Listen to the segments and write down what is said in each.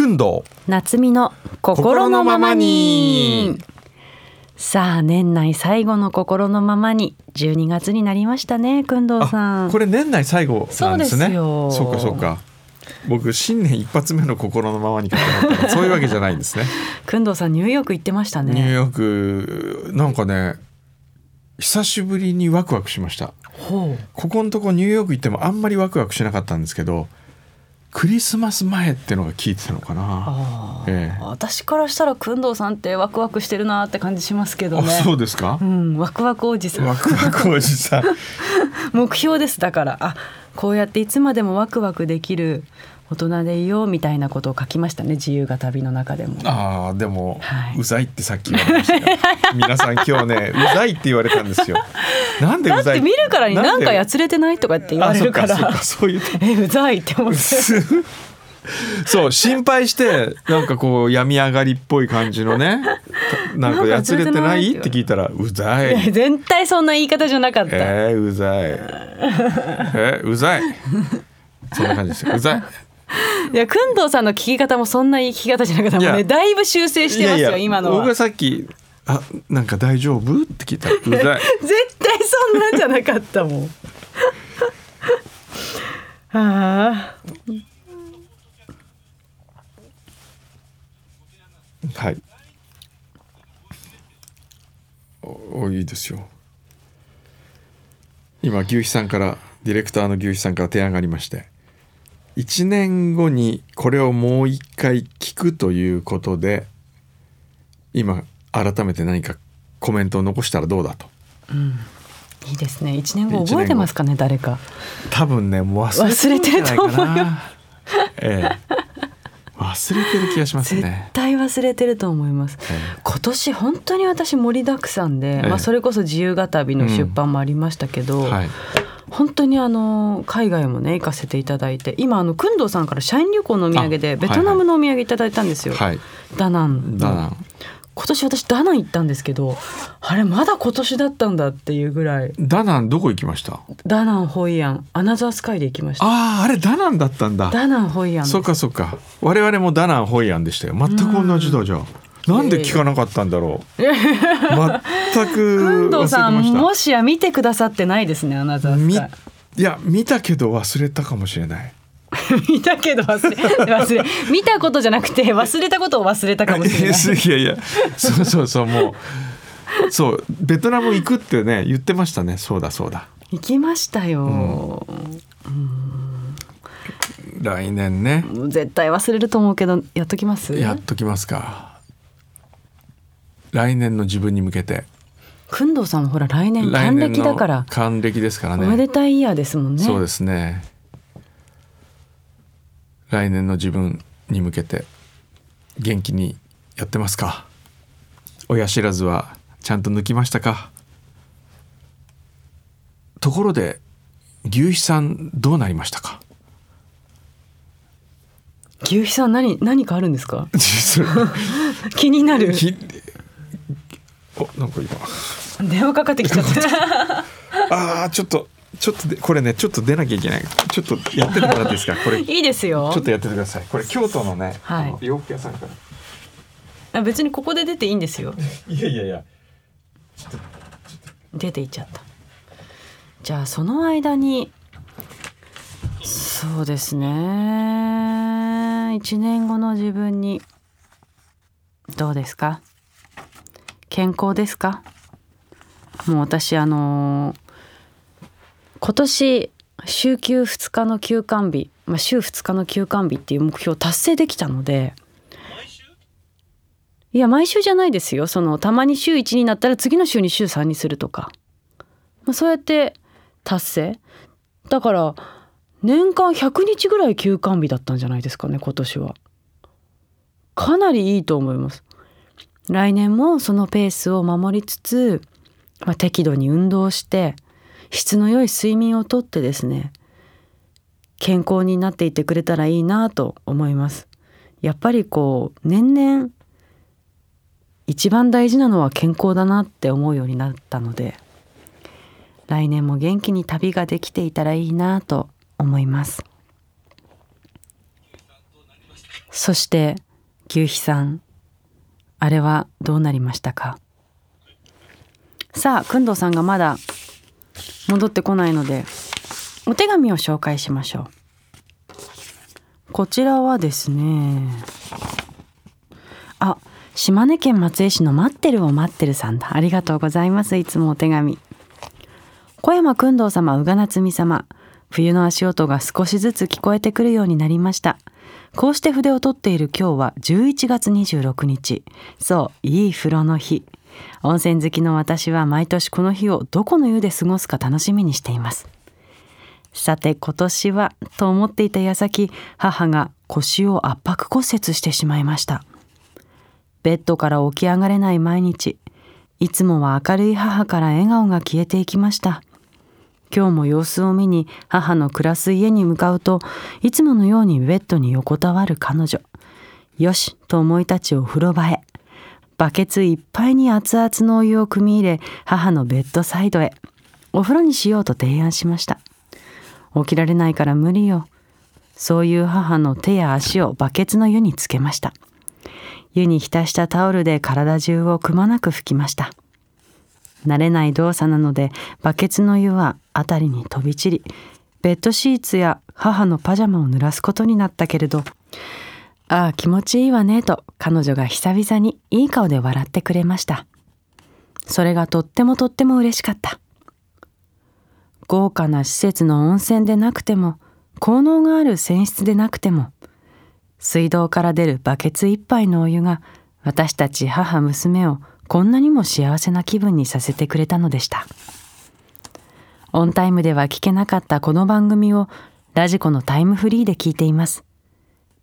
訓導夏美の心のままに。さあ年内最後の心のままに。12月になりましたね工藤さん。これ年内最後なんですね。そうですよ。そうかそうか。僕新年一発目の心のままに そういうわけじゃないんですね。工藤さんニューヨーク行ってましたね。ニューヨークなんかね久しぶりにワクワクしました。ここのとこニューヨーク行ってもあんまりワクワクしなかったんですけどクリスマス前ってのが効いてたのかな。ええ。私からしたら工藤さんってワクワクしてるなって感じしますけどあねそうですか？うん、ワクワクおじさん。ワクワクおじさん。目標ですだから。あこうやっていつまでもワクワクできる大人でいようみたいなことを書きましたね自由が旅の中でも。ああでも、はい。うざいってさっき言われましたよ。皆さん今日ねうざいって言われたんですよ。なんでうざいだって見るからになんかやつつれてないとかって言われるから。あそうかそうかそういう えうざいって思って。そう心配してなんかこう病み上がりっぽい感じのねなんかやつれてない？って聞いたらうざい。え絶対そんな言い方じゃなかった、えー、うざい。えうざい。そんな感じですよ。うざいいや工藤さんの聞き方もそんな言い聞き方じゃなかったもんいや。ねだいぶ修正してますよ今のは。僕がさっき「あなんか大丈夫?」って聞いたら「うざい。絶対そんなんじゃなかったもん。ああはい。おおいいですよ。今牛肥さんからディレクターの牛肥さんから提案がありまして1年後にこれをもう一回聞くということで今改めて何かコメントを残したらどうだと。いいですね。一年後覚えてますかね誰か。多分ねもう忘れてるんじゃないかな。ええ。忘れてる気がします絶ね対忘れてると思います。え今年本当に私盛りだくさんで、ええ。まあ、それこそ自由が旅の出版もありましたけど、えはい本当にあの海外もね行かせていただいて今あの工藤さんから社員旅行のお土産であベトナムのお土産いただいたんですよ、はいダナンの。だな今年私ダナン行ったんですけどあれまだ今年だったんだっていうぐらい。ダナンどこ行きました？ダナンホイアン。アナザースカイで行きました。あああれダナンだったんだ。ダナンホイアンそっかそっか。我々もダナンホイアンでしたよ。全く同じだじゃあなんで聞かなかったんだろう。全く忘れさんもしや見てくださってないですねアナザーみスカイいや見たけど忘れたかもしれない。見たけど忘れ忘れ見たことじゃなくて忘れたことを忘れたかもしれない。いやいやそうそうそうもう。そうベトナム行くってね言ってましたね。そうだそうだ。行きましたよ、来年ね。絶対忘れると思うけどやっときます？やっときますか来年の自分に向けて。工藤さんもほら来年還暦だから、還暦ですからおめでねたいイヤーですもんね。そうですね。来年の自分に向けて元気にやってますか？親知らずはちゃんと抜きましたか？ところで牛肥さんどうなりましたか？牛肥さん何何かあるんですか？気になる。きおなんか今。電話かかってきちゃった。あーちょっとちょっとでこれねちょっと出なきゃいけない。ちょっとやっててもらっていいですか？これ。ちいいですよ。ょっとやっててください。これ京都のね、はい。洋服屋さんから。あ別にここで出ていいんですよ。いやいやいや。出ていっちゃった。じゃあその間にそうですね。1年後の自分にどうですか？健康ですか？もう私あのー今年週休2日の休館日、まあ、週2日の休館日っていう目標を達成できたのでいや毎週じゃないですよ。そのたまに週1になったら次の週に週3にするとか、まあ、そうやって達成。だから年間100日ぐらい休館日だったんじゃないですかね今年は。かなりいいと思います来年もそのペースを守りつつ、まあ、適度に運動して質の良い睡眠をとってですね健康になっていってくれたらいいなと思います。やっぱりこう年々一番大事なのは健康だなって思うようになったので来年も元気に旅ができていたらいいなと思います。そして牛皮さん。あれはどうなりましたか？さあ工藤さんがまだ戻ってこないのでお手紙を紹介しましょう。こちらはですねあ島根県松江市の待ってるを待ってるさんだ。ありがとうございますいつもお手紙。小山君堂様宇賀夏美様冬の足音が少しずつ聞こえてくるようになりました。こうして筆を取っている今日は11月26日。そういい風呂の日。温泉好きの私は毎年この日をどこの湯で過ごすか楽しみにしています。さて今年はと思っていた矢先母が腰を圧迫骨折してしまいました。ベッドから起き上がれない毎日。いつもは明るい母から笑顔が消えていきました。今日も様子を見に母の暮らす家に向かうといつものようにベッドに横たわる彼女。よしと思い立ちお風呂場へ。バケツいっぱいに熱々のお湯を汲み入れ母のベッドサイドへ。お風呂にしようと提案しました。起きられないから無理よ。そういう母の手や足をバケツの湯につけました。湯に浸したタオルで体中をくまなく拭きました。慣れない動作なのでバケツの湯は辺りに飛び散りベッドシーツや母のパジャマを濡らすことになったけれどああ気持ちいいわねと彼女が久々にいい顔で笑ってくれました。それがとってもとっても嬉しかった。豪華な施設の温泉でなくても効能がある泉質でなくても水道から出るバケツ一杯のお湯が私たち母娘をこんなにも幸せな気分にさせてくれたのでした。オンタイムでは聞けなかったこの番組をラジコのタイムフリーで聞いています。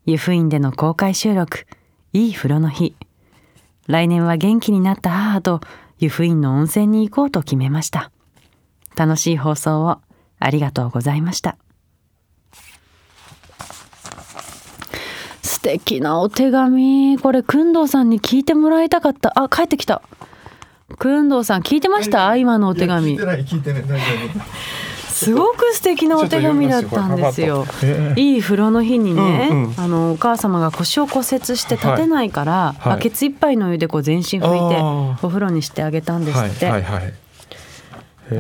湯布院での公開収録いい風呂の日。来年は元気になった母と湯布院の温泉に行こうと決めました。楽しい放送をありがとうございました。素敵なお手紙。これくんどうさんに聞いてもらいたかった。あ帰ってきた。くんどうさん聞いてました？今のお手紙。すごく素敵なお手紙だったんですよ。いい風呂の日にね、うんうん、あのお母様が腰を骨折して立てないから、はい、バケツ一杯の湯でこう全身拭いてお風呂にしてあげたんですって。はいはいはい、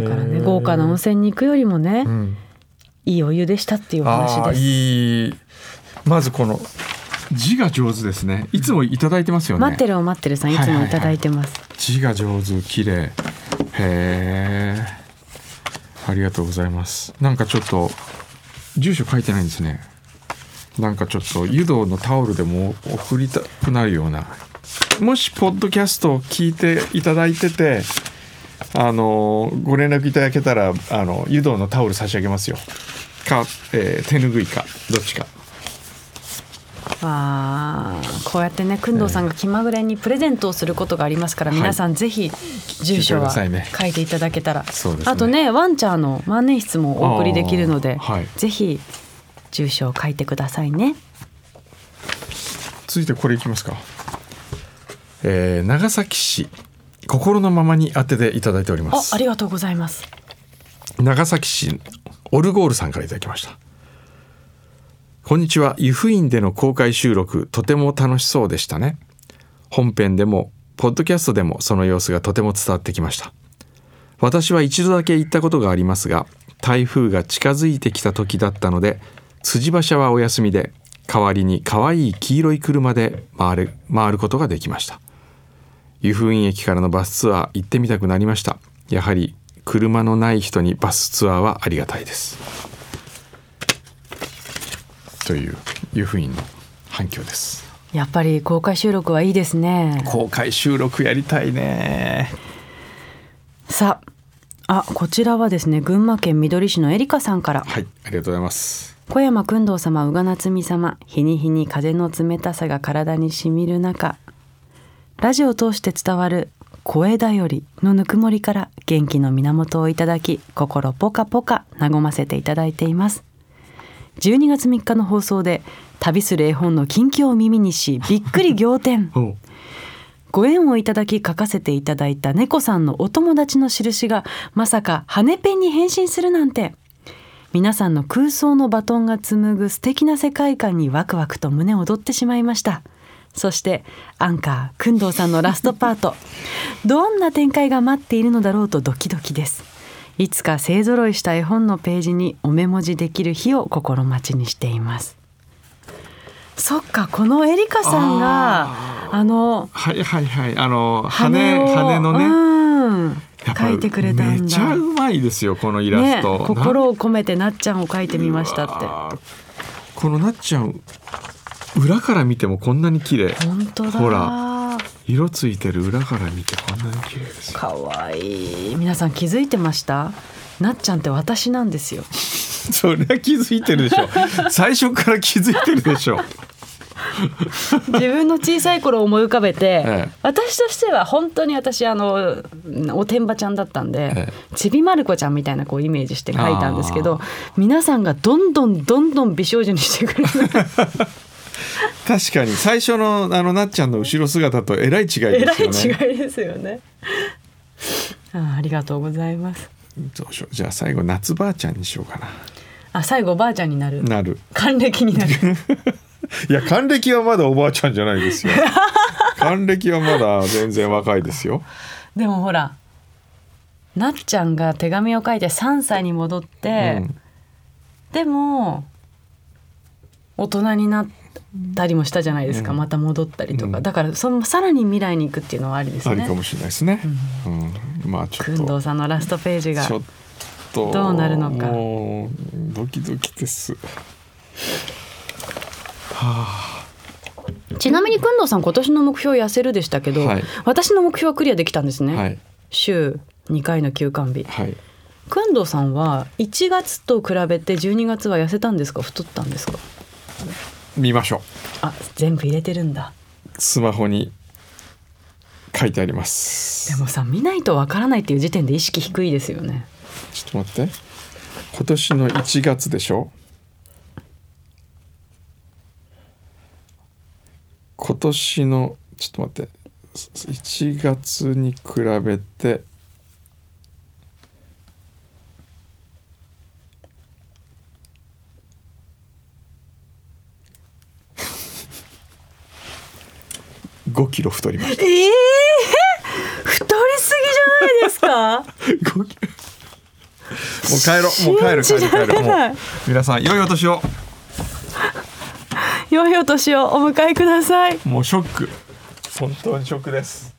だからね豪華な温泉に行くよりもね、うん、いいお湯でしたっていう話です。いい。まずこの字が上手ですね。いつもいただいてますよね。待ってるを待ってるさんいつもいただいてます。字が上手綺麗。へえ。ありがとうございますなんかちょっと住所書いてないんですねなんかちょっと湯道のタオルでも送りたくなるようなもしポッドキャストを聞いていただいててあのご連絡いただけたらあの湯道のタオル差し上げますよか、えー、手ぬぐいかどっちかあこうやってね工藤さんが気まぐれにプレゼントをすることがありますから、皆さんぜひ住所は書いていただけたら、あとねワンちゃんの万年筆もお送りできるので、はい、ぜひ住所を書いてくださいね。続いてこれいきますか、えー、長崎市心のままに当てていただいております。あありがとうございます。長崎市オルゴールさんからいただきましたこんにちは。湯布院での公開収録、とても楽しそうでしたね。本編でも、ポッドキャストでもその様子がとても伝わってきました。私は一度だけ行ったことがありますが、台風が近づいてきた時だったので、辻馬車はお休みで、代わりに可愛い黄色い車で回る回ることができました。湯布院駅からのバスツアー行ってみたくなりました。やはり車のない人にバスツアーはありがたいです。といういうふうに反響です。やっぱり公開収録はいいですね。公開収録やりたいね。さああこちらはですね群馬県みどり市のえりかさんから。はいありがとうございます。小山君堂様宇賀夏美様日に日に風の冷たさが体にしみる中ラジオを通して伝わる声だよりのぬくもりから元気の源をいただき心ポカポカ和ませていただいています12月3日の放送で旅する絵本の近況を耳にしびっくり仰天。ご縁をいただき書かせていただいた猫さんのお友達の印がまさか羽ペンに変身するなんて。皆さんの空想のバトンが紡ぐ素敵な世界観にワクワクと胸躍ってしまいました。そしてアンカー工藤さんのラストパート。どんな展開が待っているのだろうとドキドキですいつか勢ぞろいした絵本のページにおメモ字できる日を心待ちにしています。そっかこのエリカさんがあのはいはいはいあの羽を羽のね、うん書いてくれたんだ。めちゃうまいですよこのイラねスト、心を込めてなっちゃんを書いてみましたって。このなっちゃん裏から見てもこんなに綺麗。本当だ。ほら色ついてる。裏から見てこんなに綺麗ですよ。かわいい。皆さん気づいてました？なっちゃんって私なんですよ。そりゃ気づいてるでしょ。最初から気づいてるでしょ。自分の小さい頃を思い浮かべて、ええ。私としては本当に私あのおてんばちゃんだったんで、えちびまる子ちゃんみたいなこうイメージして書いたんですけど皆さんがどんどんどんどん美少女にしてくれる確かに最初のあのなっちゃんの後ろ姿とえらい違いえらですよね。い違いですよねあありがとうございます。どうしよう。じゃあ最後夏ばあちゃんにしようかな。あ最後おばあちゃんになる。なる。還暦になる。いや還暦はまだおばあちゃんじゃないですよ。還暦はまだ全然若いですよ。でもほらなっちゃんが手紙を書いて3歳に戻って、うん。でも大人になったりもしたじゃないですか、うん。また戻ったりとか、うん。だからそのさらに未来に行くっていうのはありですね。ありかもしれないですね、うん。まあちょっと。さんのラストページがどうなるのか。ドキドキです。ちなみに工藤さん今年の目標痩せるでしたけど、はい。私の目標はクリアできたんですね、はい。週2回の休館日。はい。工藤さんは1月と比べて12月は痩せたんですか？太ったんですか？見ましょあ全部入れてるんだ。うスマホに書いてあります。でもさ見ないとわからないっていう時点で意識低いですよね。ちょっと待って。今年の1月でしょ？今年のちょっと待って。1月に比べて5キロ太りました。ええ太りすぎじゃないですか？5キロ。もう帰ろうもう帰る帰る帰る。皆さん良いお年を。良いお年をお迎えください。もうショック。本当にショックです